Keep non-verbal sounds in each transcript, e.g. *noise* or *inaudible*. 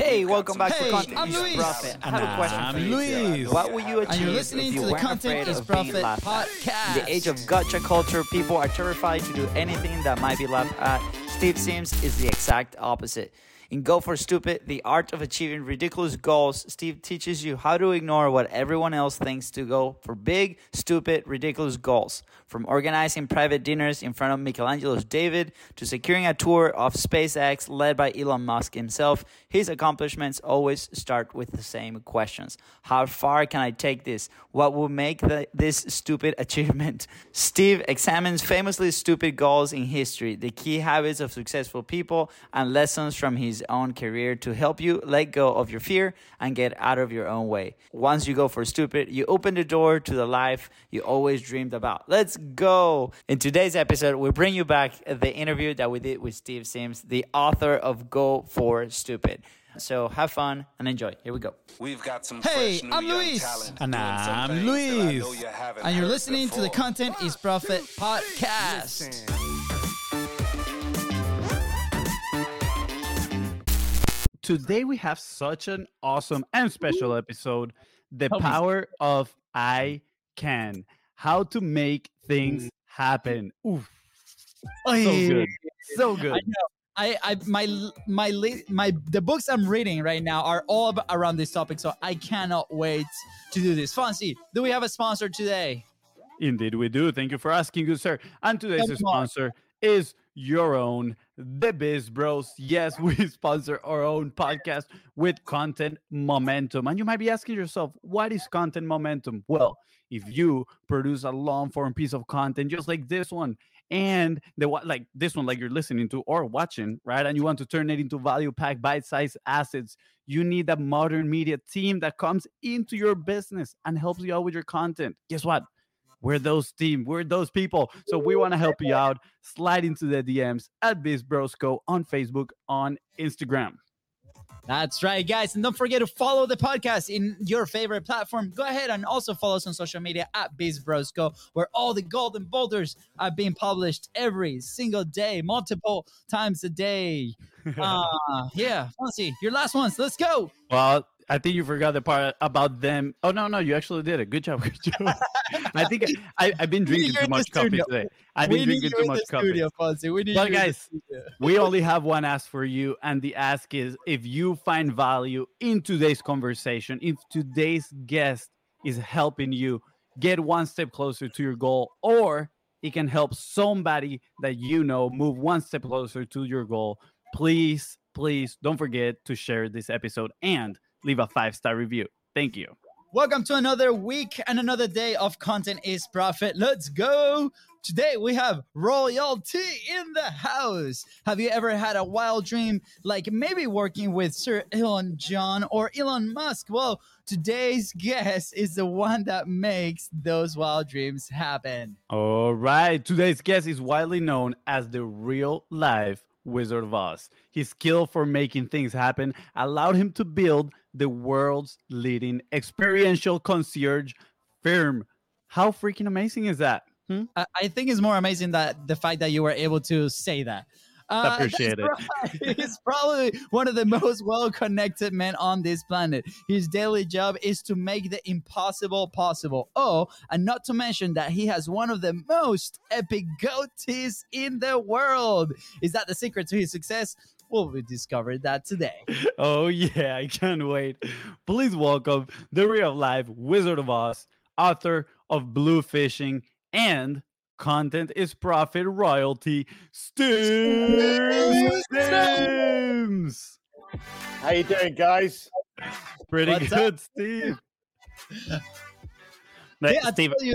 Hey, welcome back Hey, to Content I'm is Luis. Profit. I have a question I'm for you. Luis. What would you And achieve you're listening if you to the weren't Content afraid is of being Profit laughed at? podcast. In the age of gotcha culture, people are terrified to do anything that might be laughed at. Steve Sims is the exact opposite. In Go for Stupid, the art of achieving ridiculous goals, Steve teaches you how to ignore what everyone else thinks to go for big, stupid, ridiculous goals. From organizing private dinners in front of Michelangelo's David to securing a tour of SpaceX led by Elon Musk himself, his accomplishments always start with the same questions. How far can I take this? What will make the, this stupid achievement? *laughs* Steve examines famously stupid goals in history, the key habits of successful people, and lessons from his own career to help you let go of your fear and get out of your own way. Once you go for stupid, you open the door to the life you always dreamed about. Let's go! In today's episode, we bring you back the interview that we did with Steve Sims, the author of Go for Stupid. So have fun and enjoy. Here we go. We've got some Hey, fresh I'm young Luis. talent And I'm things that I know Luis. you And you're heard listening to the. Content is Profit podcast. Today we have such an awesome and special episode. The power of I can. How to make things mm. happen. Oof. So good. So *laughs* good. I, I my my my the books I'm reading right now are all around this topic, so I cannot wait to do this. Fancy, do we have a sponsor today? Indeed, we do. Thank you for asking, good sir. And today's Come on. sponsor is your own, the Biz Bros. Yes, we *laughs* sponsor our own podcast with content momentum. And you might be asking yourself, what is content momentum? Well, if you produce a long form piece of content just like this one, and the like this one, like you're listening to or watching, right? And you want to turn it into value pack, bite sized assets, you need a modern media team that comes into your business and helps you out with your content. Guess what? We're those team. We're those people. So we want to help you out. Slide into the DMs at Biz BizBrosco on Facebook, on Instagram. That's right, guys. And don't forget to follow the podcast in your favorite platform. Go ahead and also follow us on social media at Biz BizBrosco, where all the golden boulders are being published every single day, multiple times a day. *laughs* Uh, yeah, Fonzie, your last ones. Let's go. Well, I think you forgot the part about them. Oh no, no, you actually did it. Good job, *laughs* good job. I think I, I've been drinking too much coffee studio. today. I've been drinking too much coffee. studio, Fonzie. We need Well, you in the guys, we only have one ask for you, and the ask is if you find value in today's conversation, if today's guest is helping you get one step closer to your goal, or it can help somebody that you know move one step closer to your goal, please, please don't forget to share this episode and leave a five star review. Thank you. Welcome to another week and another day of Content is Profit. Let's go. Today we have royalty in the house. Have you ever had a wild dream like maybe working with Sir Elon John or Elon Musk? Well, today's guest is the one that makes those wild dreams happen. All right. Today's guest is widely known as the real life Wizard of Oz. His skill for making things happen allowed him to build the world's leading experiential concierge firm. How freaking amazing is that? Hmm? I, I think it's more amazing that the fact that you were able to say that. Uh, Appreciate it. right. *laughs* He's probably one of the most well-connected men on this planet. His daily job is to make the impossible possible. Oh, and not to mention that he has one of the most epic goatees in the world. Is that the secret to his success? Well, we discovered that today. *laughs* Oh, yeah. I can't wait. Please welcome the real life Wizard of Oz, author of Bluefishing and Content is Profit Royalty, Steve Sims. How you doing, guys? Pretty What's up? good, Steve. Like, *laughs* Yeah, Steve, you-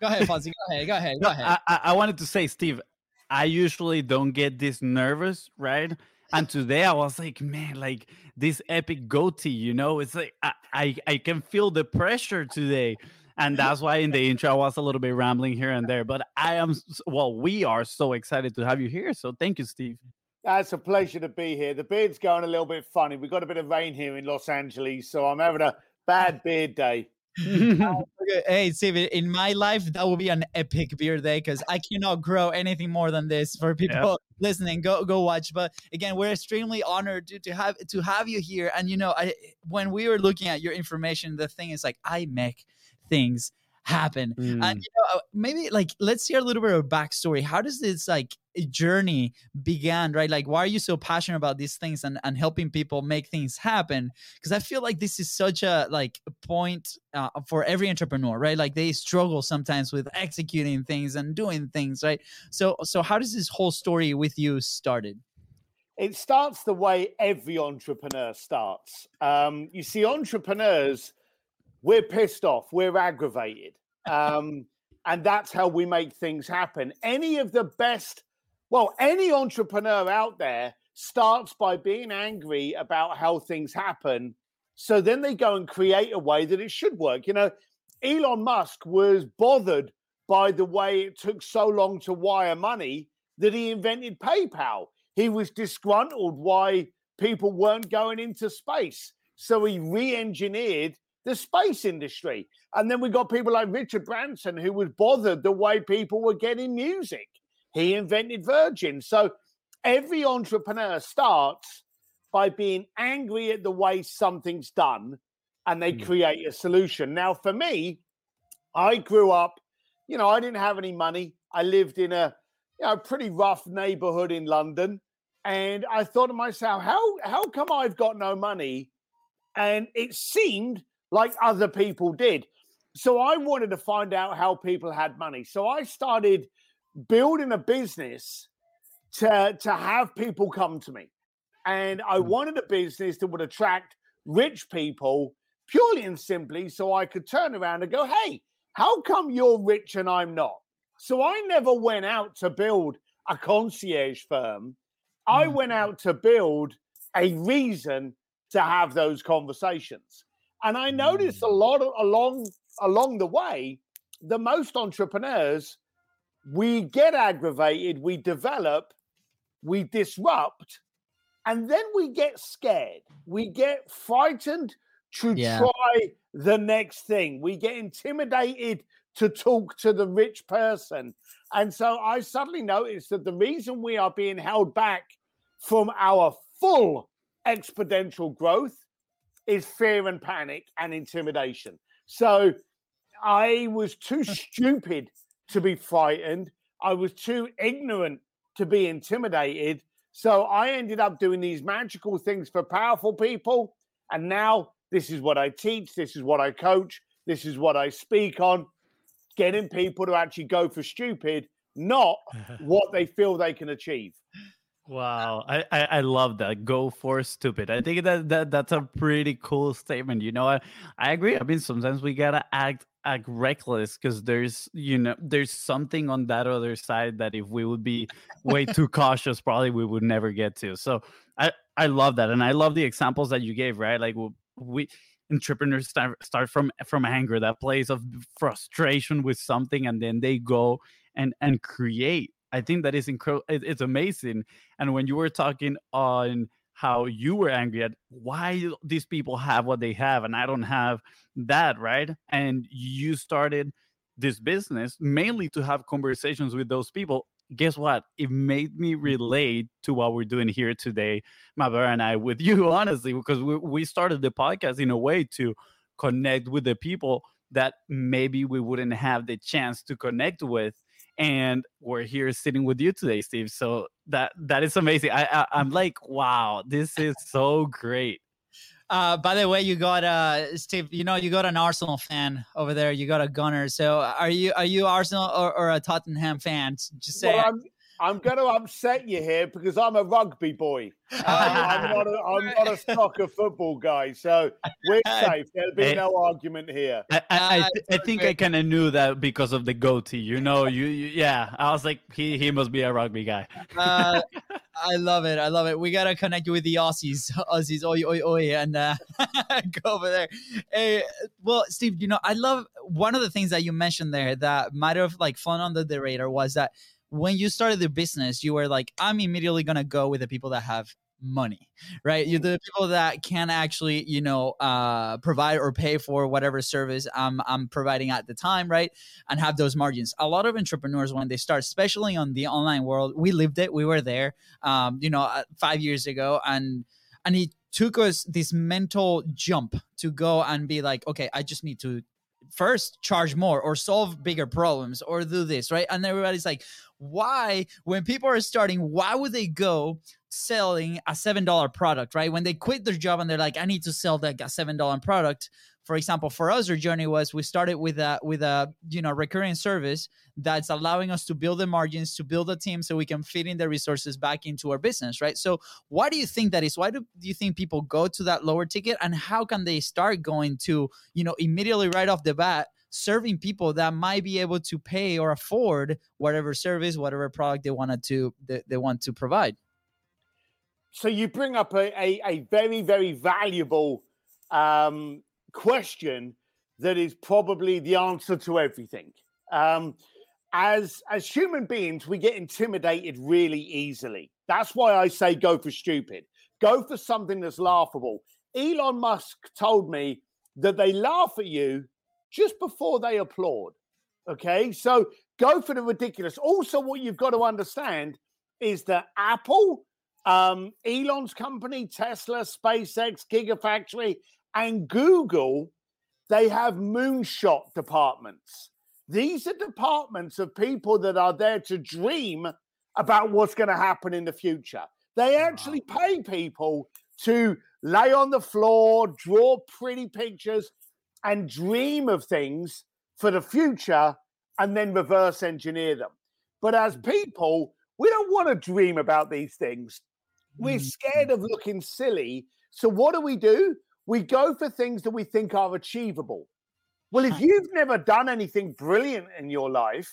Go ahead, Fonzie. Go ahead. Go ahead. Go No, ahead. I, I, I wanted to say, Steve, I usually don't get this nervous, right? And today I was like, man, like this epic goatee, you know, it's like I, I, I can feel the pressure today. And that's why in the intro I was a little bit rambling here and there. But I am, well, we are so excited to have you here. So thank you, Steve. It's a pleasure to be here. The beard's going a little bit funny. We've got a bit of rain here in Los Angeles, so I'm having a bad *laughs* beard day. Hey, Steve, in my life, that would be an epic beer day because I cannot grow anything more than this. For people listening, go go watch. But again, we're extremely honored to, to have to have you here. And you know, I when we were looking at your information, the thing is like I make things happen. Mm. And you know, uh, maybe like let's hear a little bit of backstory. How does this like journey began, right? Like, why are you so passionate about these things and, and helping people make things happen? Because I feel like this is such a like point uh, for every entrepreneur, right? Like they struggle sometimes with executing things and doing things, right? So, so how does this whole story with you started? It starts the way every entrepreneur starts. Um, you see, entrepreneurs, we're pissed off, we're aggravated. Um, and that's how we make things happen. Any of the best, well, any entrepreneur out there starts by being angry about how things happen. So then they go and create a way that it should work. You know, Elon Musk was bothered by the way it took so long to wire money that he invented PayPal. He was disgruntled why people weren't going into space. So he re engineered the space industry. And then we got people like Richard Branson, who was bothered the way people were getting music. He invented Virgin. So every entrepreneur starts by being angry at the way something's done and they Mm. create a solution. Now, for me, I grew up, you know, I didn't have any money. I lived in a you know, pretty rough neighborhood in London. And I thought to myself, how how come I've got no money? And it seemed like other people did. So I wanted to find out how people had money. So I started building a business to, to have people come to me. And I Mm. wanted a business that would attract rich people purely and simply so I could turn around and go, hey, how come you're rich and I'm not? So I never went out to build a concierge firm. I Mm. went out to build a reason to have those conversations. And I mm. noticed a lot of, along along the way, the most entrepreneurs, we get aggravated, we develop, we disrupt, and then we get scared. We get frightened to Yeah. try the next thing. We get intimidated to talk to the rich person. And so I suddenly noticed that the reason we are being held back from our full exponential growth is fear and panic and intimidation. So I was too hmm. stupid to be frightened. I was too ignorant to be intimidated. So I ended up doing these magical things for powerful people. And now this is what I teach, this is what I coach, this is what I speak on getting people to actually go for stupid, not *laughs* what they feel they can achieve. Wow, I, I love that. Go for stupid. I think that, that that's a pretty cool statement. You know, I I agree. I mean, sometimes we gotta act act reckless because there's you know there's something on that other side that if we would be way too cautious, probably we would never get to. So I I love that, and I love the examples that you gave. Right, like we entrepreneurs start start from from anger, that place of frustration with something, and then they go and and create. I think that is incredible. It's amazing. And when you were talking on how you were angry at why these people have what they have and I don't have that, right? And you started this business mainly to have conversations with those people. Guess what? It made me relate to what we're doing here today, my brother and I, with you, *laughs* honestly, because we, we started the podcast in a way to connect with the people that maybe we wouldn't have the chance to connect with and we're here sitting with you today steve so that that is amazing i, I i'm like wow this is so great Uh, by the way, you got uh, Steve. You know, you got an Arsenal fan over there. You got a Gunner. So, are you are you Arsenal or, or a Tottenham fan? Just say. Well, I'm, I'm going to upset you here because I'm a rugby boy. Um, *laughs* I'm, not a, I'm not a soccer football guy. So we're *laughs* safe. There'll be no argument here. i i, I, I think i kind of knew that because of the goatee you know you, you yeah i was like he he must be a rugby guy uh, *laughs* I love it. I love it. We gotta connect you with the Aussies, Aussies, oi, oi, oi, and uh, go over there. Hey, well, Steve, you know, I love one of the things that you mentioned there that might have like fallen under the radar was that when you started the business, you were like, I'm immediately gonna go with the people that have money right? You're the people that can actually you know uh provide or pay for whatever service i'm i'm providing at the time right? And have those margins. A lot of entrepreneurs when they start especially on the online world we lived it we were there um you know uh, 5 years ago and and it took us this mental jump to go and be like okay i just need to first charge more or solve bigger problems or do this right? And everybody's like why when people are starting why would they go selling a seven dollar product right? When they quit their job and they're like i need to sell that seven dollar product. For example for us our journey was we started with a with a you know recurring service that's allowing us to build the margins to build a team so we can fit in the resources back into our business right? So why do you think that is? Why do, do you think people go to that lower ticket and how can they start going to you know immediately right off the bat serving people that might be able to pay or afford whatever service whatever product they wanted to they, they want to provide. So you bring up a, a, a very very valuable um, question that is probably the answer to everything. Um, as as human beings we get intimidated really easily. That's why i say go for stupid. Go for something that's laughable. Elon musk told me that they laugh at you just before they applaud okay so go for the ridiculous also what you've got to understand is that apple um, Elon's company, Tesla, SpaceX, Gigafactory, and Google, they have moonshot departments. These are departments of people that are there to dream about what's going to happen in the future. They actually pay people to lay on the floor, draw pretty pictures, and dream of things for the future and then reverse engineer them. But as hmm. people, we don't want to dream about these things. We're mm-hmm. scared of looking silly. So what do we do? We go for things that we think are achievable. Well, if you've never done anything brilliant in your life,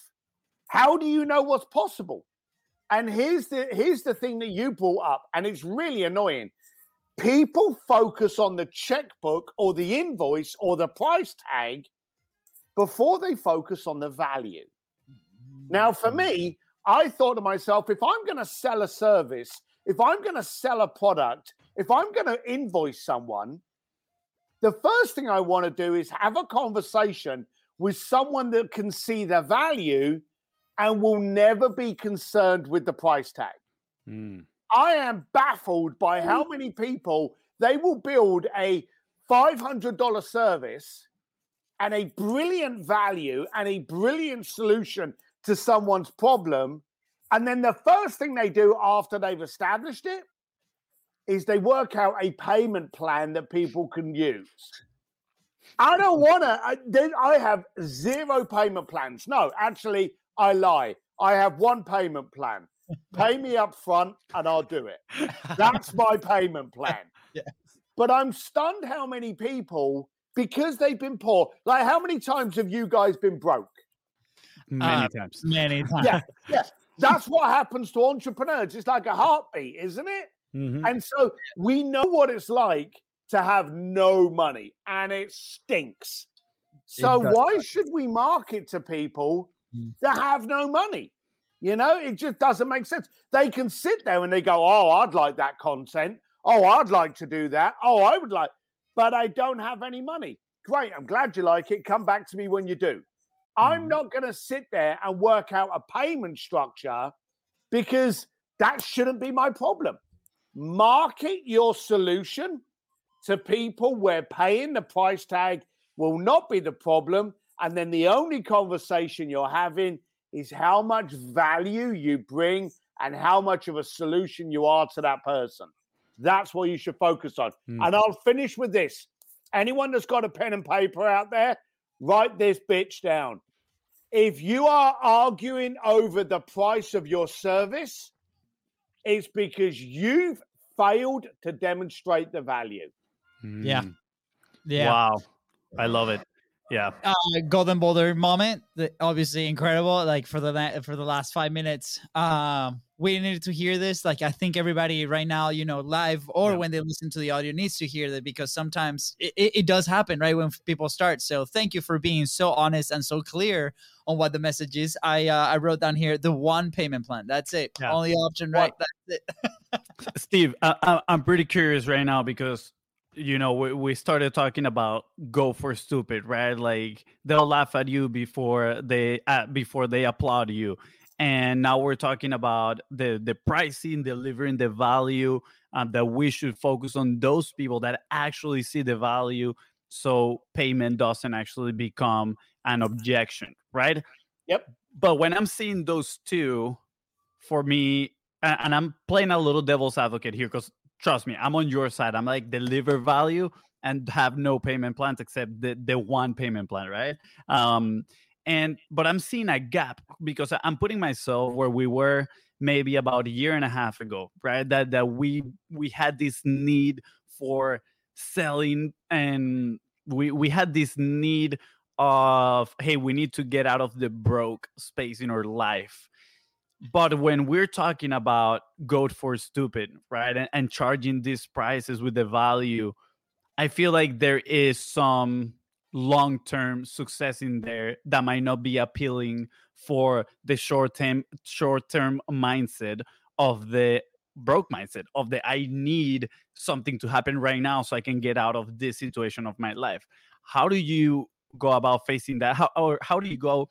how do you know what's possible? And here's the here's the thing that you brought up, and it's really annoying. People focus on the checkbook or the invoice or the price tag before they focus on the value. Now, for mm-hmm. me, I thought to myself, if I'm going to sell a service if I'm going to sell a product, if I'm going to invoice someone, the first thing I want to do is have a conversation with someone that can see the value and will never be concerned with the price tag. Mm. I am baffled by mm. how many people they will build a $500 service and a brilliant value and a brilliant solution to someone's problem and then the first thing they do after they've established it is they work out a payment plan that people can use. I don't want to. I, I have zero payment plans. No, actually, I lie. I have one payment plan. Pay me up front and I'll do it. That's my payment plan. *laughs* Yes. But I'm stunned how many people, because they've been poor, like how many times have you guys been broke? Many uh, times. Many *laughs* times. Yeah, yeah. That's what happens to entrepreneurs. It's like a heartbeat, isn't it? Mm-hmm. And so we know what it's like to have no money and it stinks. So it why should we market to people mm. that have no money? You know, it just doesn't make sense. They can sit there and they go, Oh, I'd like that content. Oh, I'd like to do that. Oh, I would like, but I don't have any money. Great. I'm glad you like it. Come back to me when you do. I'm mm-hmm. not going to sit there and work out a payment structure because that shouldn't be my problem. Market your solution to people where paying the price tag will not be the problem. And then the only conversation you're having is how much value you bring and how much of a solution you are to that person. That's what you should focus on. Mm. And I'll finish with this. Anyone that's got a pen and paper out there, write this bitch down if you are arguing over the price of your service, it's because you've failed to demonstrate the value. Yeah. Mm. Yeah. Wow. I love it. Yeah. uh, golden boulder moment obviously incredible like for the for the last five minutes. Um we needed to hear this. Like i think everybody right now you know live or Yeah. when they listen to the audio needs to hear that because sometimes it, it, it does happen right when people start. So thank you for being so honest and so clear on what the message is. I uh, i wrote down here the one payment plan. That's it. Yeah. only option right? That's it. *laughs* Steve, I, I, I'm pretty curious right now because you know we, we started talking about go for stupid, right? Like they'll laugh at you before they uh, before they applaud you, and now we're talking about the the pricing, delivering the value, um, that we should focus on those people that actually see the value, so payment doesn't actually become an objection, right? Yep. But when I'm seeing those two, for me, and I'm playing a little devil's advocate here because trust me, I'm on your side. I'm like deliver value and have no payment plans except the, the one payment plan, right? Um, and but I'm seeing a gap because I'm putting myself where we were maybe about a year and a half ago, right? That that we we had this need for selling and we we had this need of hey, we need to get out of the broke space in our life but when we're talking about goat for stupid right and, and charging these prices with the value i feel like there is some long-term success in there that might not be appealing for the short-term short-term mindset of the broke mindset of the i need something to happen right now so i can get out of this situation of my life. How do you go about facing that? How or how do you go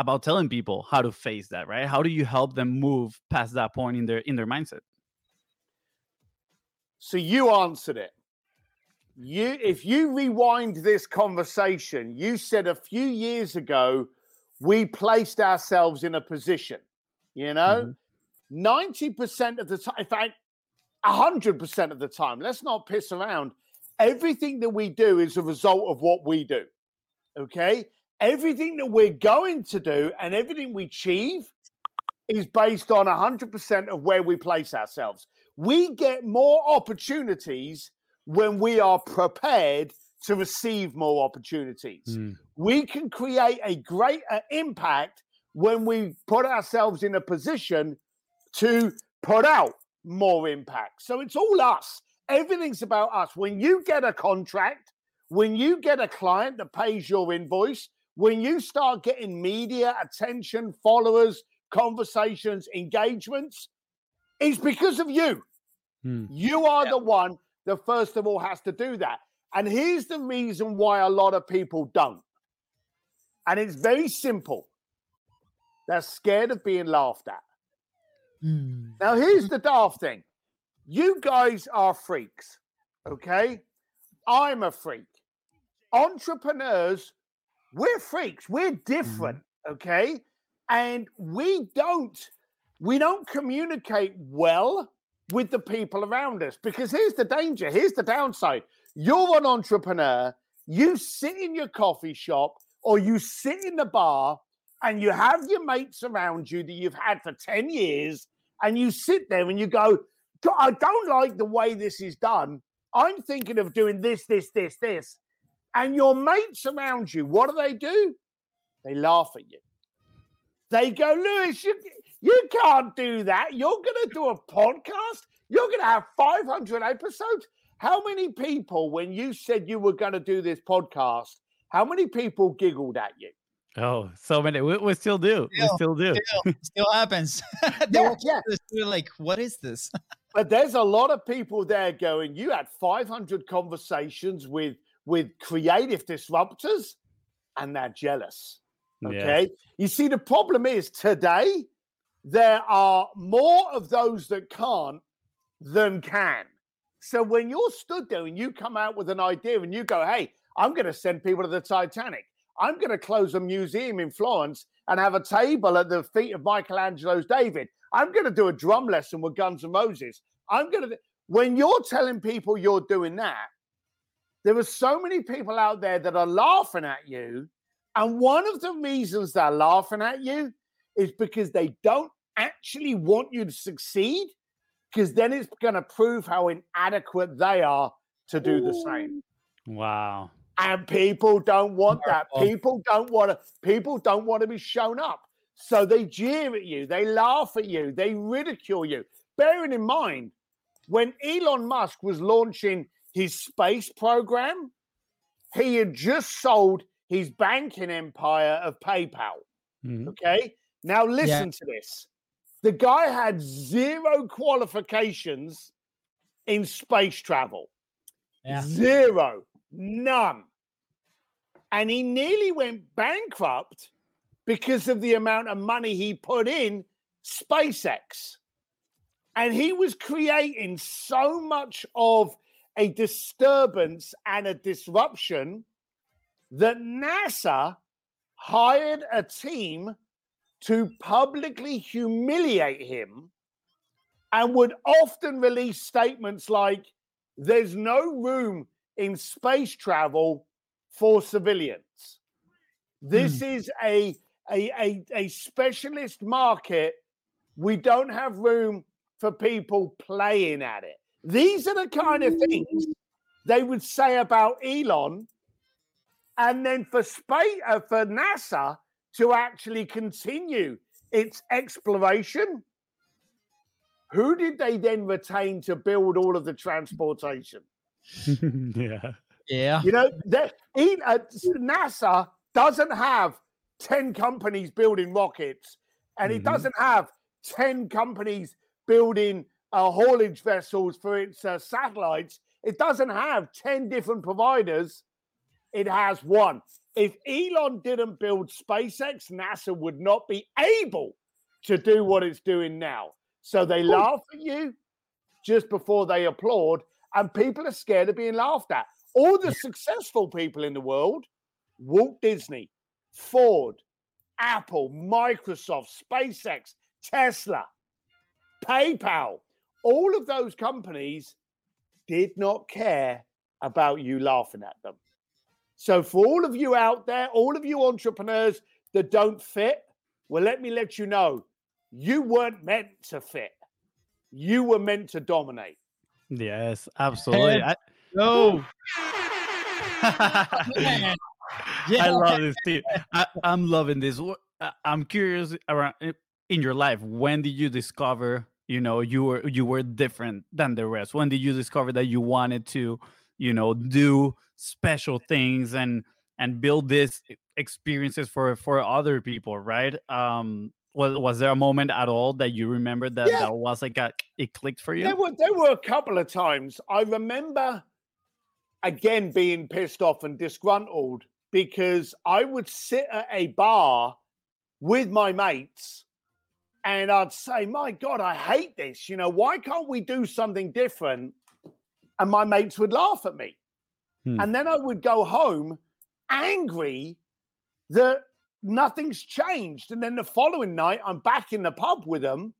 about telling people how to face that right how do you help them move past that point in their in their mindset So you answered it. You, if you rewind this conversation, you said a few years ago we placed ourselves in a position. You know, mm-hmm. 90% of the time, in fact, 100% of the time, let's not piss around. Everything that we do is a result of what we do. Okay. Everything that we're going to do and everything we achieve is based on 100% of where we place ourselves. We get more opportunities when we are prepared to receive more opportunities. Hmm. We can create a greater uh, impact when we put ourselves in a position to put out more impact. So it's all us. Everything's about us. When you get a contract, when you get a client that pays your invoice, when you start getting media attention, followers, conversations, engagements, it's because of you. Hmm. You are the one that first of all has to do that. And here's the reason why a lot of people don't. And it's very simple. They're scared of being laughed at. Hmm. Now, here's the daft thing you guys are freaks, okay? I'm a freak. Entrepreneurs, we're freaks. We're mm-hmm. different, okay? And we don't we don't communicate well with the people around us because here's the danger, here's the downside. You're an entrepreneur, you sit in your coffee shop or you sit in the bar and you have your mates around you that you've had for 10 years and you sit there and you go, I don't like the way this is done. I'm thinking of doing this, this, this, this. And your mates around you, what do they do? They laugh at you. They go, Lewis, you, you can't do that. You're going to do a podcast. You're going to have 500 episodes. How many people, when you said you were going to do this podcast, how many people giggled at you? oh so many we, we still do we Still, still do still, still happens *laughs* they Yeah, were yeah. they're like what is this *laughs* But there's a lot of people there going, you had 500 conversations with with creative disruptors and they're jealous. Yeah. Okay. You see, the problem is today there are more of those that can't than can. So when you're stood there and you come out with an idea and you go, hey, I'm going to send people to the Titanic, I'm going to close a museum in Florence and have a table at the feet of Michelangelo's David. I'm going to do a drum lesson with Guns N' Roses. I'm going to, when you're telling people you're doing that, there are so many people out there that are laughing at you. And one of the reasons they're laughing at you is because they don't actually want you to succeed, because then it's going to prove how inadequate they are to do the same. wow And people don't want that. People don't want to. People don't want to be shown up. So they jeer at you. They laugh at you. They ridicule you. Bearing in mind, when Elon Musk was launching his space program, he had just sold his banking empire of PayPal. Mhm. Okay. Now listen to this. The guy had zero qualifications in space travel. Yeah. Zero. None. And he nearly went bankrupt because of the amount of money he put in SpaceX. And he was creating so much of a disturbance and a disruption that NASA hired a team to publicly humiliate him and would often release statements like, there's no room in space travel for civilians. This hmm. is a, a, a, a specialist market. We don't have room for people playing at it. These are the kind of things they would say about Elon. And then for space, uh, for NASA to actually continue its exploration, who did they then retain to build all of the transportation? *laughs* yeah. Yeah. You know, that he- uh, NASA doesn't have 10 companies building rockets, and it Mhm. doesn't have 10 companies building uh, haulage vessels for its uh, satellites. It doesn't have 10 different providers. It has one. If Elon didn't build SpaceX, NASA would not be able to do what it's doing now. So they laugh at you just before they applaud, and people are scared of being laughed at. All the successful people in the world Walt Disney, Ford, Apple, Microsoft, SpaceX, Tesla, PayPal, all of those companies did not care about you laughing at them. So, for all of you out there, all of you entrepreneurs that don't fit, well, let me let you know you weren't meant to fit. You were meant to dominate. Yes, absolutely. I, No. *laughs* I love this, Steve. I, I'm loving this. I- uh, I'm curious around in your life. When did you discover, you know, you were you were different than the rest? When did you discover that you wanted to, you know, do special things and and build these experiences for for other people? Right? Um, was was there a moment at all that you remember that Yeah. that was like a it clicked for you? There were there were a couple of times I remember again being pissed off and disgruntled because I would sit at a bar with my mates and I'd say, My God, I hate this. You know, why can't we do something different? And my mates would laugh at me. Hmm. And then I would go home angry that nothing's changed. And then the following night, I'm back in the pub with them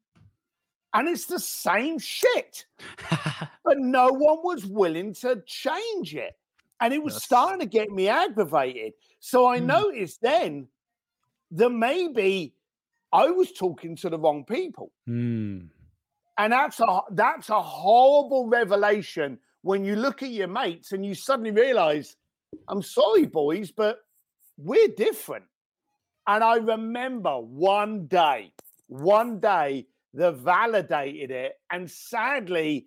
and it's the same shit *laughs* but no one was willing to change it. And it was Yes. starting to get me aggravated. So I Hmm. noticed then that maybe I was talking to the wrong people. Hmm. And that's a that's a horrible revelation when you look at your mates and you suddenly realize, I'm sorry, boys, but we're different. And I remember one day, one day that validated it. And sadly,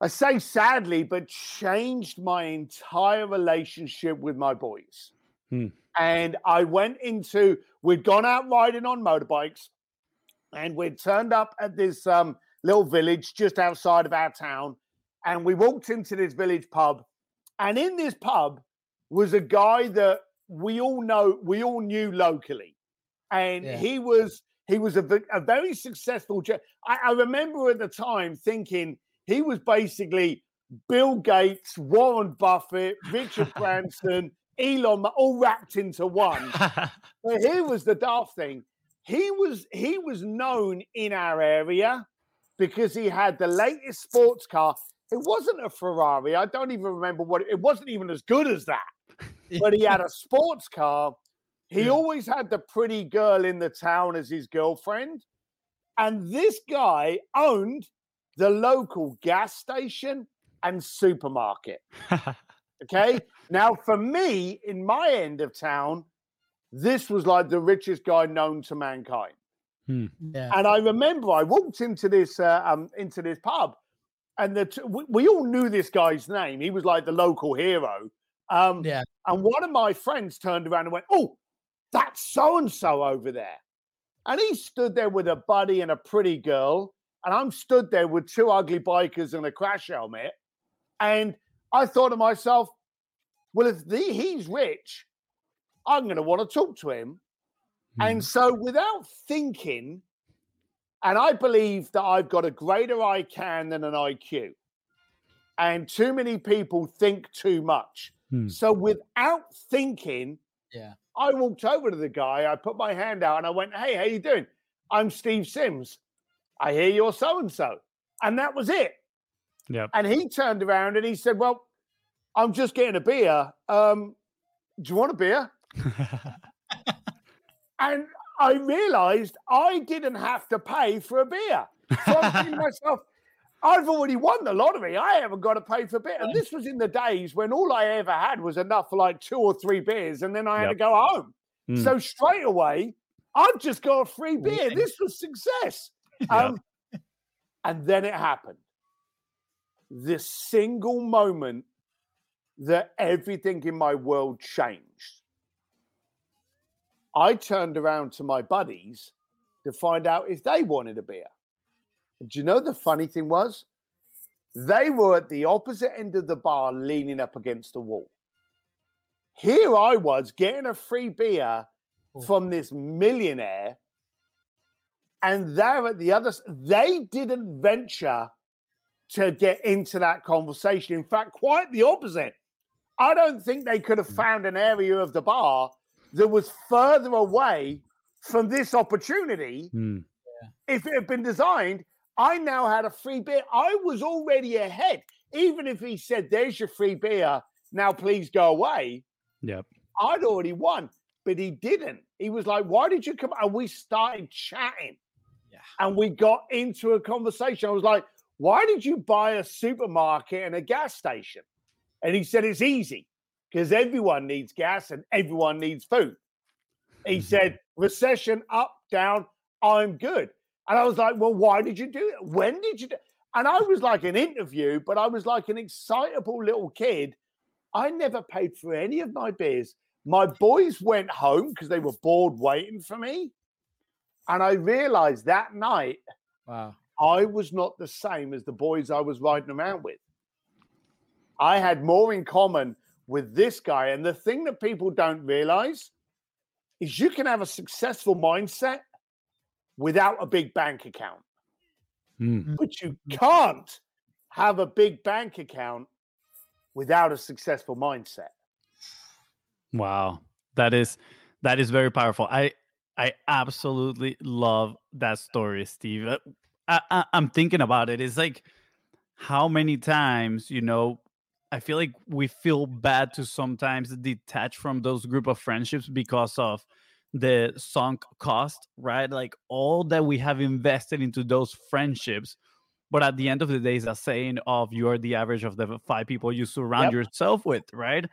I say sadly, but changed my entire relationship with my boys. Hmm. And I went into, we'd gone out riding on motorbikes and we'd turned up at this um, little village just outside of our town. And we walked into this village pub. And in this pub was a guy that we all know, we all knew locally. And Yeah. he was, he was a, a very successful. I, I remember at the time thinking he was basically Bill Gates, Warren Buffett, Richard *laughs* Branson, Elon, all wrapped into one. *laughs* But here was the daft thing. He was he was known in our area because he had the latest sports car. It wasn't a Ferrari. I don't even remember what it, it wasn't even as good as that. *laughs* But he had a sports car. He Yeah. always had the pretty girl in the town as his girlfriend. And this guy owned the local gas station and supermarket. *laughs* Okay. now, for me, in my end of town, this was like the richest guy known to mankind. Yeah. And I remember I walked into this uh, um, into this pub, and the t- we, we all knew this guy's name. He was like the local hero. Um, Yeah. And one of my friends turned around and went, "Oh, that's so and so over there." And he stood there with a buddy and a pretty girl, and I'm stood there with two ugly bikers and a crash helmet. And I thought to myself, "Well, if the, he's rich, I'm going to want to talk to him." And so, without thinking, and I believe that I've got a greater I can than an IQ, and too many people think too much. Hmm. So, without thinking, Yeah. I walked over to the guy. I put my hand out and I went, "Hey, how you doing? I'm Steve Sims. I hear you're so and so," and that was it. Yep. And he turned around and he said, "Well, I'm just getting a beer. Um, do you want a beer?" And I realized I didn't have to pay for a beer. So I'm thinking to *laughs* myself, I've already won the lottery. I haven't got to pay for a beer. And this was in the days when all I ever had was enough for like two or three beers, and then I had to go home. Mm. So straight away, I've just got a free beer. This was success. *laughs* Yep. Um, and then it happened. The single moment that everything in my world changed. I turned around to my buddies to find out if they wanted a beer. And do you know the funny thing was? They were at the opposite end of the bar, leaning up against the wall. Here I was getting a free beer Oh. from this millionaire, and they're at the other. They didn't venture to get into that conversation. In fact, quite the opposite. I don't think they could have found an area of the bar that was further away from this opportunity Hmm. if it had been designed. I now had a free beer. I was already ahead. Even if he said, There's your free beer, now please go away, Yep. I'd already won. But he didn't. He was like, Why did you come? And we started chatting. Yeah. And we got into a conversation. I was like, Why did you buy a supermarket and a gas station? And he said, It's easy because everyone needs gas and everyone needs food. He said, mm-hmm. Recession up, down, I'm good. And I was like, Well, why did you do it? When did you do And I was like an interview, but I was like an excitable little kid. I never paid for any of my beers. My boys went home because they were bored waiting for me. And I realized that night Wow. I was not the same as the boys I was riding around with. I had more in common with this guy. And the thing that people don't realize is you can have a successful mindset without a big bank account, Hmm. but you can't have a big bank account without a successful mindset. Wow, that is that is very powerful. I I absolutely love that story, Steve. Uh, I, I, I'm thinking about it. It's like how many times you know. I feel like we feel bad to sometimes detach from those group of friendships because of the sunk cost, right? Like all that we have invested into those friendships. But at the end of the day, it's a saying of you are the average of the five people you surround Yep. yourself with, right?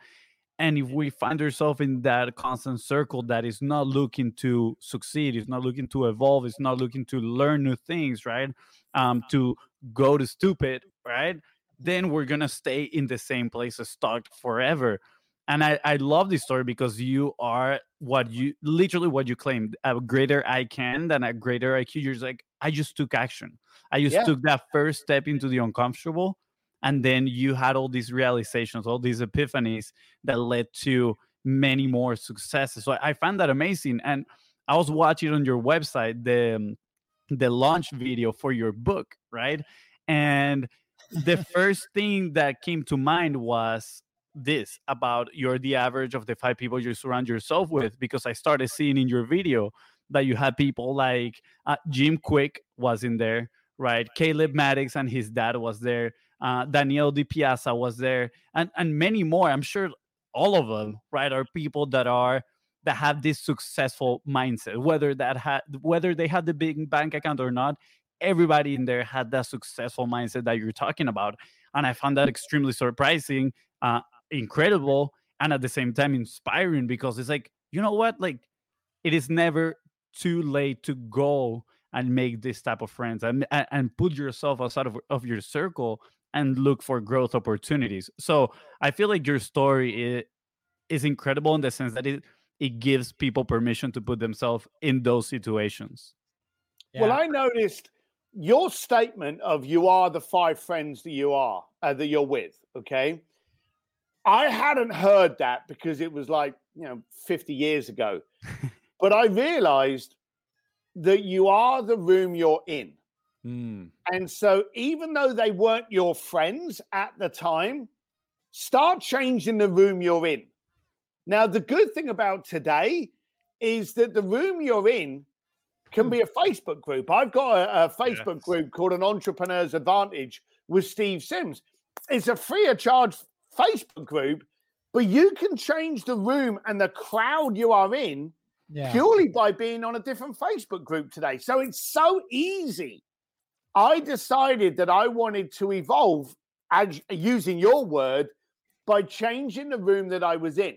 And if we find ourselves in that constant circle that is not looking to succeed, is not looking to evolve, is not looking to learn new things, right? Um, to go to stupid, right? Then we're gonna stay in the same place stuck forever. And I, I love this story because you are what you literally what you claimed a greater I can than a greater IQ. You're just like, I just took action. I just Yeah. took that first step into the uncomfortable. And then you had all these realizations, all these epiphanies that led to many more successes. So I, I found that amazing. And I was watching on your website the the launch video for your book, right? And the first thing that came to mind was this about you're the average of the five people you surround yourself with because I started seeing in your video that you had people like uh, Jim Kwik was in there, right? Caleb Maddox and his dad was there. Uh, Daniel DiPiazza was there, and and many more. I'm sure all of them, right, are people that are that have this successful mindset. Whether that had whether they had the big bank account or not, everybody in there had that successful mindset that you're talking about, and I found that extremely surprising. Uh, incredible and at the same time inspiring because it's like you know what? Like it is never too late to go and make this type of friends and and, and put yourself outside of, of your circle and look for growth opportunities. So i feel like your story is, is incredible in the sense that it it gives people permission to put themselves in those situations. Well, I noticed your statement of you are the five friends that you are uh, that you're with. Okay, I hadn't heard that because it was like you know 50 years ago, *laughs* but I realized that you are the room you're in. Mm. And so, even though they weren't your friends at the time, start changing the room you're in. Now, the good thing about today is that the room you're in can be a Facebook group. I've got a, a Facebook Yes. group called An Entrepreneur's Advantage with Steve Sims. It's a free of charge Facebook group, but you can change the room and the crowd you are in Yeah. purely by being on a different Facebook group today. So it's so easy. I decided that I wanted to evolve, as, using your word, by changing the room that I was in.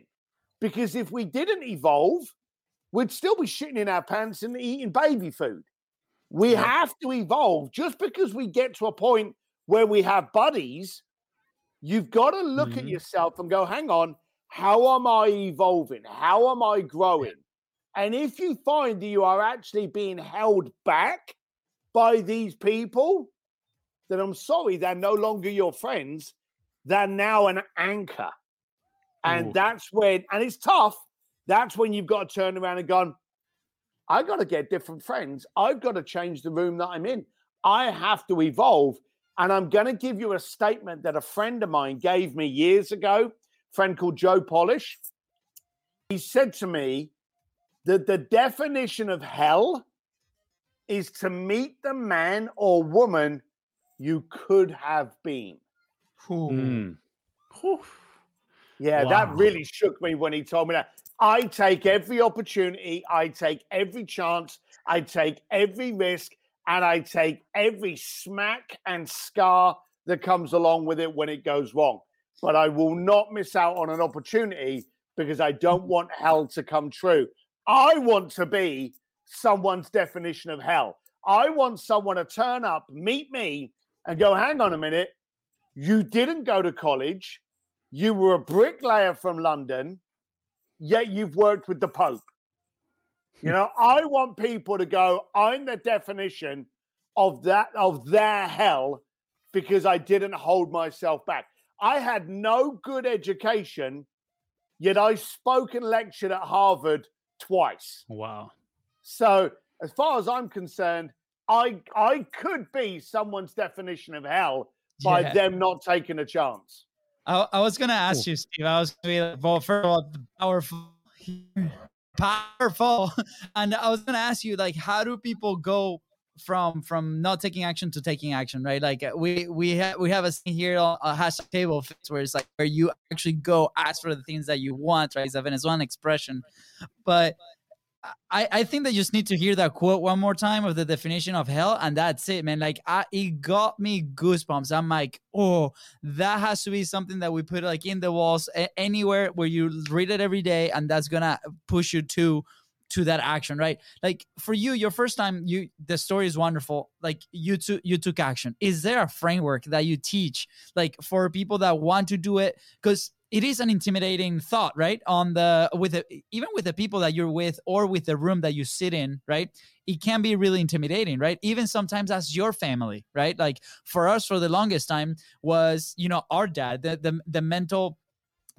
Because if we didn't evolve, we'd still be shitting in our pants and eating baby food. We Yeah. have to evolve. Just because we get to a point where we have buddies, you've got to look at Mhm. yourself and go, hang on, how am I evolving? How am I growing? And if you find that you are actually being held back by these people, then I'm sorry, they're no longer your friends. They're now an anchor. And Ooh. that's when, and it's tough. That's when you've got to turn around and gone, I got to get different friends. I've got to change the room that I'm in. I have to evolve. And I'm going to give you a statement that a friend of mine gave me years ago, a friend called Joe Polish. He said to me that the definition of hell is to meet the man or woman you could have been. Ooh. Mm. Whew. Yeah, that really shook me when he told me that. I take every opportunity, I take every chance, I take every risk, and I take every smack and scar that comes along with it when it goes wrong. But I will not miss out on an opportunity because I don't want hell to come true. I want to be someone's definition of hell. I want someone to turn up, meet me, and go, hang on a minute. You didn't go to college. You were a bricklayer from London, yet you've worked with the Pope. You know, *laughs* I want people to go, I'm the definition of that of their hell because I didn't hold myself back. I had no good education, yet I spoke and lectured at Harvard twice. Wow. So, as far as I'm concerned, I I could be someone's definition of hell by Yeah. them not taking a chance. I, I was gonna ask you, Steve. I was gonna be like, well, first of all, powerful, *laughs* powerful, *laughs* and I was gonna ask you, like, how do people go from from not taking action to taking action, right? Like, uh, we we have we have a scene here on a hashtag table where it's like where you actually go ask for the things that you want, right? It's a Venezuelan expression, but. I, I think you just need to hear that quote one more time of the definition of hell, and that's it, man. Like, I, it got me goosebumps. I'm like, oh, that has to be something that we put like in the walls a- anywhere where you read it every day and that's gonna push you to to that action right like for you your first time you the story is wonderful like you took you took action is there a framework that you teach like for people that want to do it because it is an intimidating thought right? On the with the, even with the people that you're with or with the room that you sit in right? It can be really intimidating right? Even sometimes as your family right? Like for us for the longest time was you know our dad the the, the mental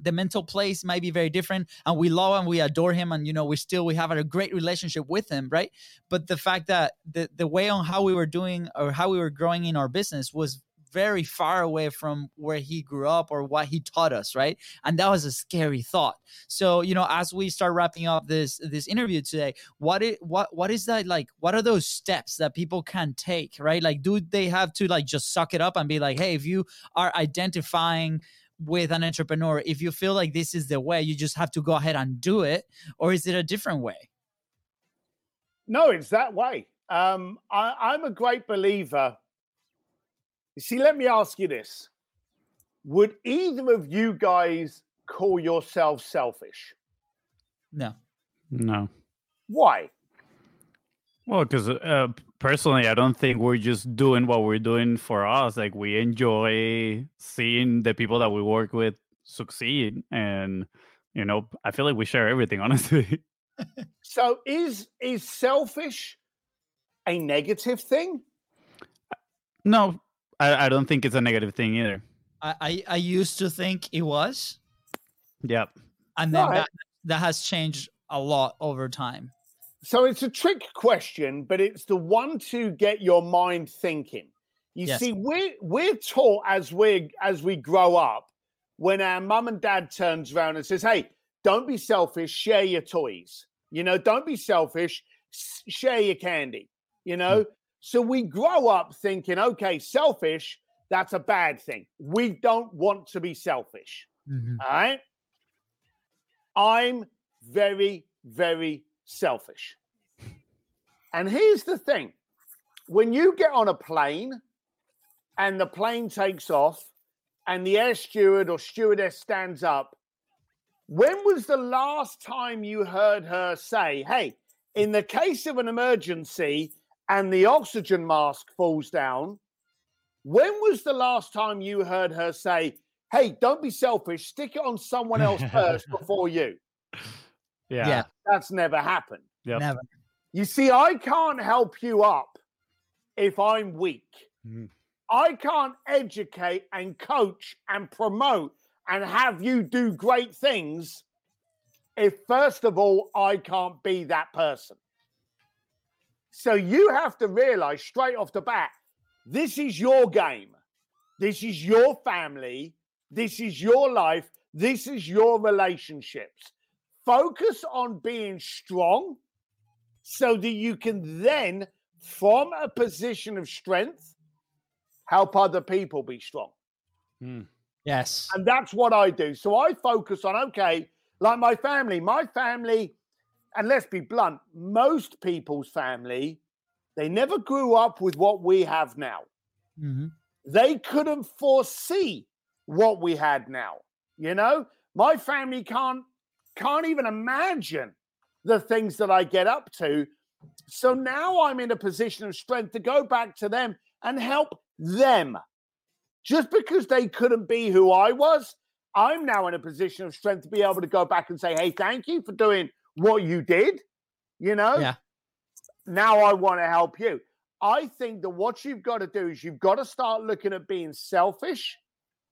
the mental place might be very different and we love and we adore him and you know we still we have a great relationship with him right? But the fact that the the way on how we were doing or how we were growing in our business was very far away from where he grew up or what he taught us right and that was a scary thought so you know as we start wrapping up this this interview today what it what what is that like what are those steps that people can take right like do they have to like just suck it up and be like hey if you are identifying with an entrepreneur if you feel like this is the way you just have to go ahead and do it or is it a different way No, it's that way. Um, I, I'm a great believer. You see, let me ask you this: Would either of you guys call yourself selfish. No. No. Why? Well, because uh, personally, I don't think we're just doing what we're doing for us. Like we enjoy seeing the people that we work with succeed, and you know, I feel like we share everything. *laughs* Honestly, So is is selfish a negative thing? no, I, I don't think it's a negative thing either. I, I, I used to think it was, Yep. and then Right. that, that has changed a lot over time. So it's a trick question, but it's the one to get your mind thinking. You Yes. see, we're we're taught as we as we grow up, when our mum and dad turns around and says, "Hey, don't be selfish, share your toys." You know, don't be selfish, share your candy. You know, hmm. So we grow up thinking, "Okay, selfish, that's a bad thing. We don't want to be selfish." Mhm. All right. I'm very, very selfish. And here's the thing when you get on a plane and the plane takes off and the air steward or stewardess stands up, when was the last time you heard her say, Hey, in the case of an emergency and the oxygen mask falls down, when was the last time you heard her say, Hey, don't be selfish, stick it on someone else *laughs* first before you? Yeah. Yeah. That's never happened. Yep. Never. You see, I can't help you up if I'm weak. Mhm. I can't educate and coach and promote and have you do great things if, first of all, I can't be that person. So you have to realize straight off the bat this is your game, this is your family, this is your life, this is your relationships. Focus on being strong so that you can then, from a position of strength, help other people be strong. Hmm. Yes. And that's what I do. So I focus on, okay, like my family, my family, and let's be blunt, most people's family, they never grew up with what we have now. Mhm. They couldn't foresee what we had now. You know, my family can't can't even imagine the things that I get up to. So now I'm in a position of strength to go back to them and help them. Just because they couldn't be who I was, I'm now in a position of strength to be able to go back and say, "Hey, thank you for doing what you did." You know? Yeah. Now I want to help you. I think that what you've got to do is you've got to start looking at being selfish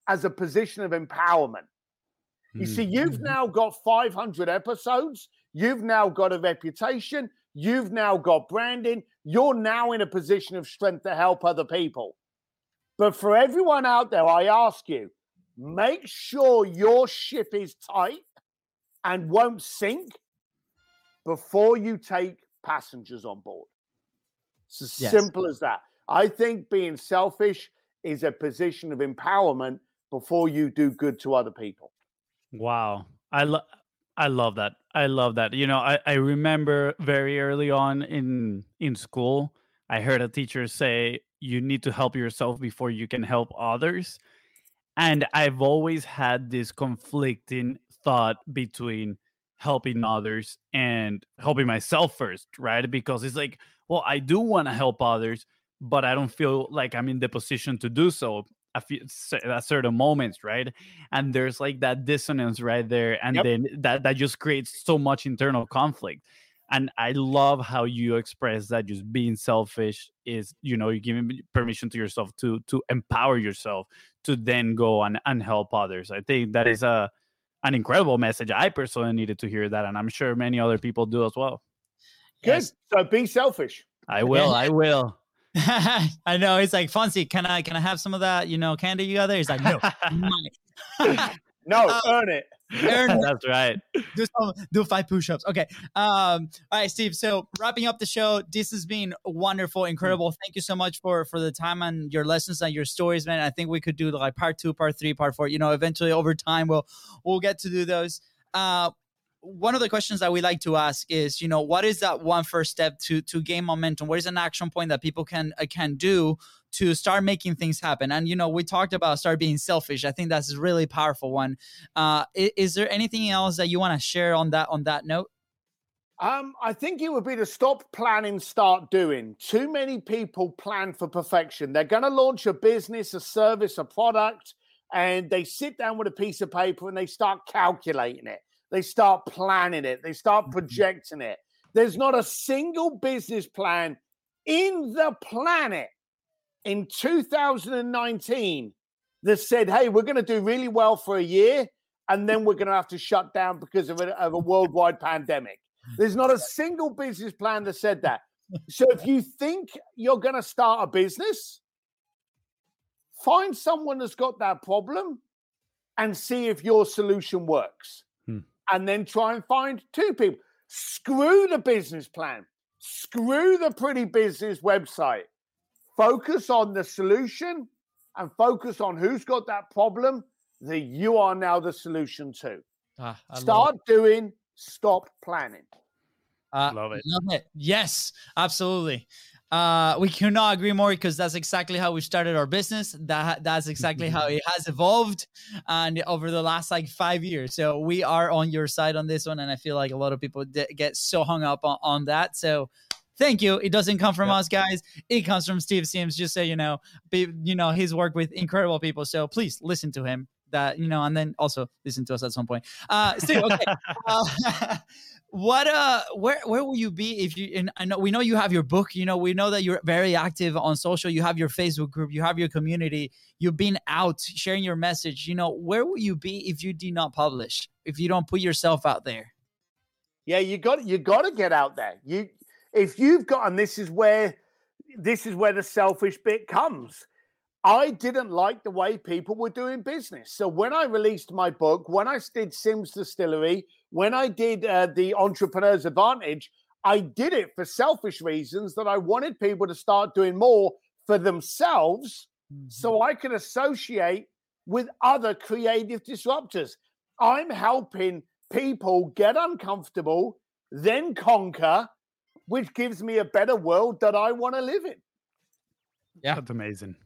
as a position of empowerment. You Mm. see, you've Mhm. now got 500 episodes. You've now got a reputation. You've now got branding. You're now in a position of strength to help other people. But for everyone out there, I ask you make sure your ship is tight and won't sink before you take passengers on board. It's as Yes. simple as that. I think being selfish is a position of empowerment before you do good to other people. Wow. I love I love that. I love that. You know, I, I remember very early on in in school, I heard a teacher say you need to help yourself before you can help others. And I've always had this conflicting thought between helping others and helping myself first, right? Because it's like, well, I do want to help others, but I don't feel like I'm in the position to do so a few at certain moments, right? And there's like that dissonance right there, and Yep. then that that just creates so much internal conflict. And I love how you express that just being selfish is, you know, you're giving permission to yourself to to empower yourself to then go and, and help others. I think that is a an incredible message. I personally needed to hear that, and I'm sure many other people do as well. Good. Yes. So be selfish. I will. I will. *laughs* I know. It's like Fonzie. Can I can I have some of that? You know, candy you got there? He's like, no. *laughs* No, *laughs* Uh, earn it. Aaron, *laughs* That's right. do some, do five push-ups. Okay. Um. All right, Steve. So wrapping up the show. This has been wonderful, incredible. Thank you so much for for the time and your lessons and your stories, man. I think we could do like part two, part three, part four. You know, eventually over time we'll we'll get to do those. Uh, one of the questions that we like to ask is, you know, what is that one first step to to gain momentum? What is an action point that people can uh, can do to start making things happen. And you know, we talked about start being selfish. I think that's a really powerful one. Uh, is, is there anything else that you want to share on that on that note? Um, I think it would be to stop planning, start doing. Too many people plan for perfection. They're going to launch a business, a service, a product, and they sit down with a piece of paper and they start calculating it. They start planning it. They start mm-hmm. projecting it. There's not a single business plan in the planet in 2019 that said, hey, we're going to do really well for a year and then we're going to have to shut down because of a, of a worldwide pandemic. There's not a single business plan that said that. So if you think you're going to start a business, find someone that's got that problem and see if your solution works. Hmm. And then try and find two people. Screw the business plan. Screw the pretty business website. Focus on the solution and focus on who's got that problem that you are now the solution to. Ah, Start doing, stop planning. Uh, love it. Love it. Yes, absolutely. Uh, we cannot agree more because that's exactly how we started our business. That that's exactly how it has evolved, and over the last like five years. So we are on your side on this one, and I feel like a lot of people d- get so hung up on, on that. So thank you. It doesn't come from us, guys. It comes from Steve Sims. Just so you know, be, you know, he's worked with incredible people. So please listen to him. That you know, and then also listen to us at some point. Uh, Steve, okay. *laughs* uh, *laughs* what uh where where will you be if you and I know we know you have your book, you know, we know that you're very active on social, you have your Facebook group, you have your community, you've been out sharing your message, you know, where will you be if you do not publish, if you don't put yourself out there? Yeah, you got you got to get out there. You if you've got and this is where this is where the selfish bit comes. I didn't like the way people were doing business. So when I released my book, when I did Sims Distillery, when I did uh, the Entrepreneur's Advantage, I did it for selfish reasons that I wanted people to start doing more for themselves mm-hmm. so I can associate with other creative disruptors. I'm helping people get uncomfortable, then conquer, which gives me a better world that I want to live in. Yeah. That's amazing.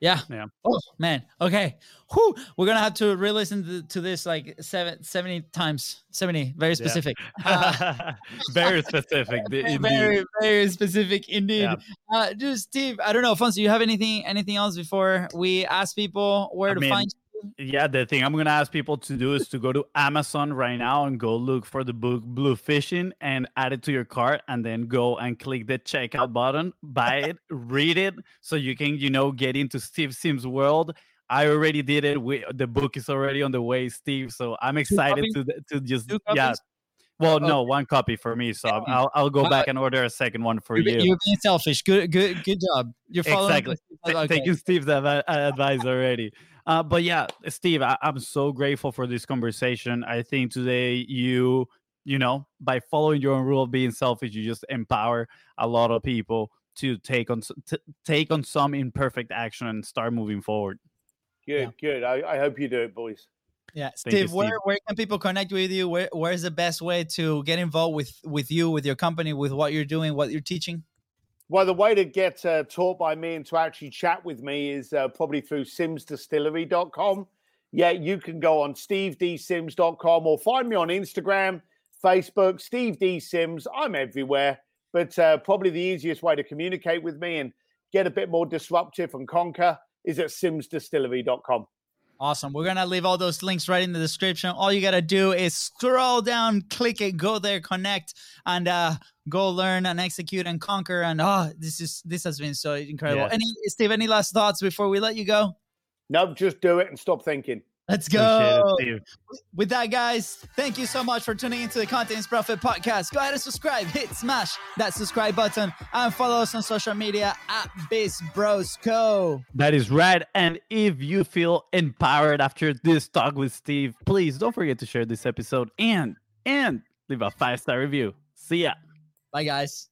Yeah. Yeah. Oh man. Okay. Whew. We're gonna have to re-listen to, to this like seven, 70 times. 70. Very specific. Yeah. *laughs* Uh, very specific. *laughs* Indeed. Very, very specific indeed. Yeah. Uh dude, Steve, I don't know, Fonso, you have anything anything else before we ask people where I to mean, find yeah, the thing I'm gonna ask people to do is to go to Amazon right now and go look for the book Bluefishing and add it to your cart, and then go and click the checkout button, buy it, *laughs* read it, so you can you know get into Steve Sims' world. I already did it. We, the book is already on the way, Steve. So I'm excited to to just yeah. Well, okay. no, one copy for me. So yeah. I'll I'll go back and order a second one for you're, you. You're being selfish. Good good good job. You're following exactly. Okay. Taking Steve's advice already. Uh, but yeah, Steve, I, I'm so grateful for this conversation. I think today you, you know, by following your own rule of being selfish, you just empower a lot of people to take on to take on some imperfect action and start moving forward. Good, yeah. good. I, I hope you do it, boys. Yeah, Steve, you, Steve, where where can people connect with you? Where where's the best way to get involved with with you, with your company, with what you're doing, what you're teaching? Well, the way to get uh, taught by me and to actually chat with me is uh, probably through simsdistillery.com. Yeah, you can go on stevedsims.com or find me on Instagram, Facebook, Steve D Sims. I'm everywhere, but uh, probably the easiest way to communicate with me and get a bit more disruptive and conquer is at simsdistillery.com. Awesome. We're going to leave all those links right in the description. All you got to do is scroll down, click it, go there, connect, and uh, go learn and execute and conquer. And oh, this is this has been so incredible. Any Steve, any last thoughts before we let you go? No, just do it and stop thinking. Let's go. It, With that, guys, thank you so much for tuning into the Content is Profit podcast. Go ahead and subscribe, hit smash that subscribe button, and follow us on social media at Biz Bros Co. That is right. And if you feel empowered after this talk with Steve, please don't forget to share this episode and and leave a five star review. See ya. Bye, guys.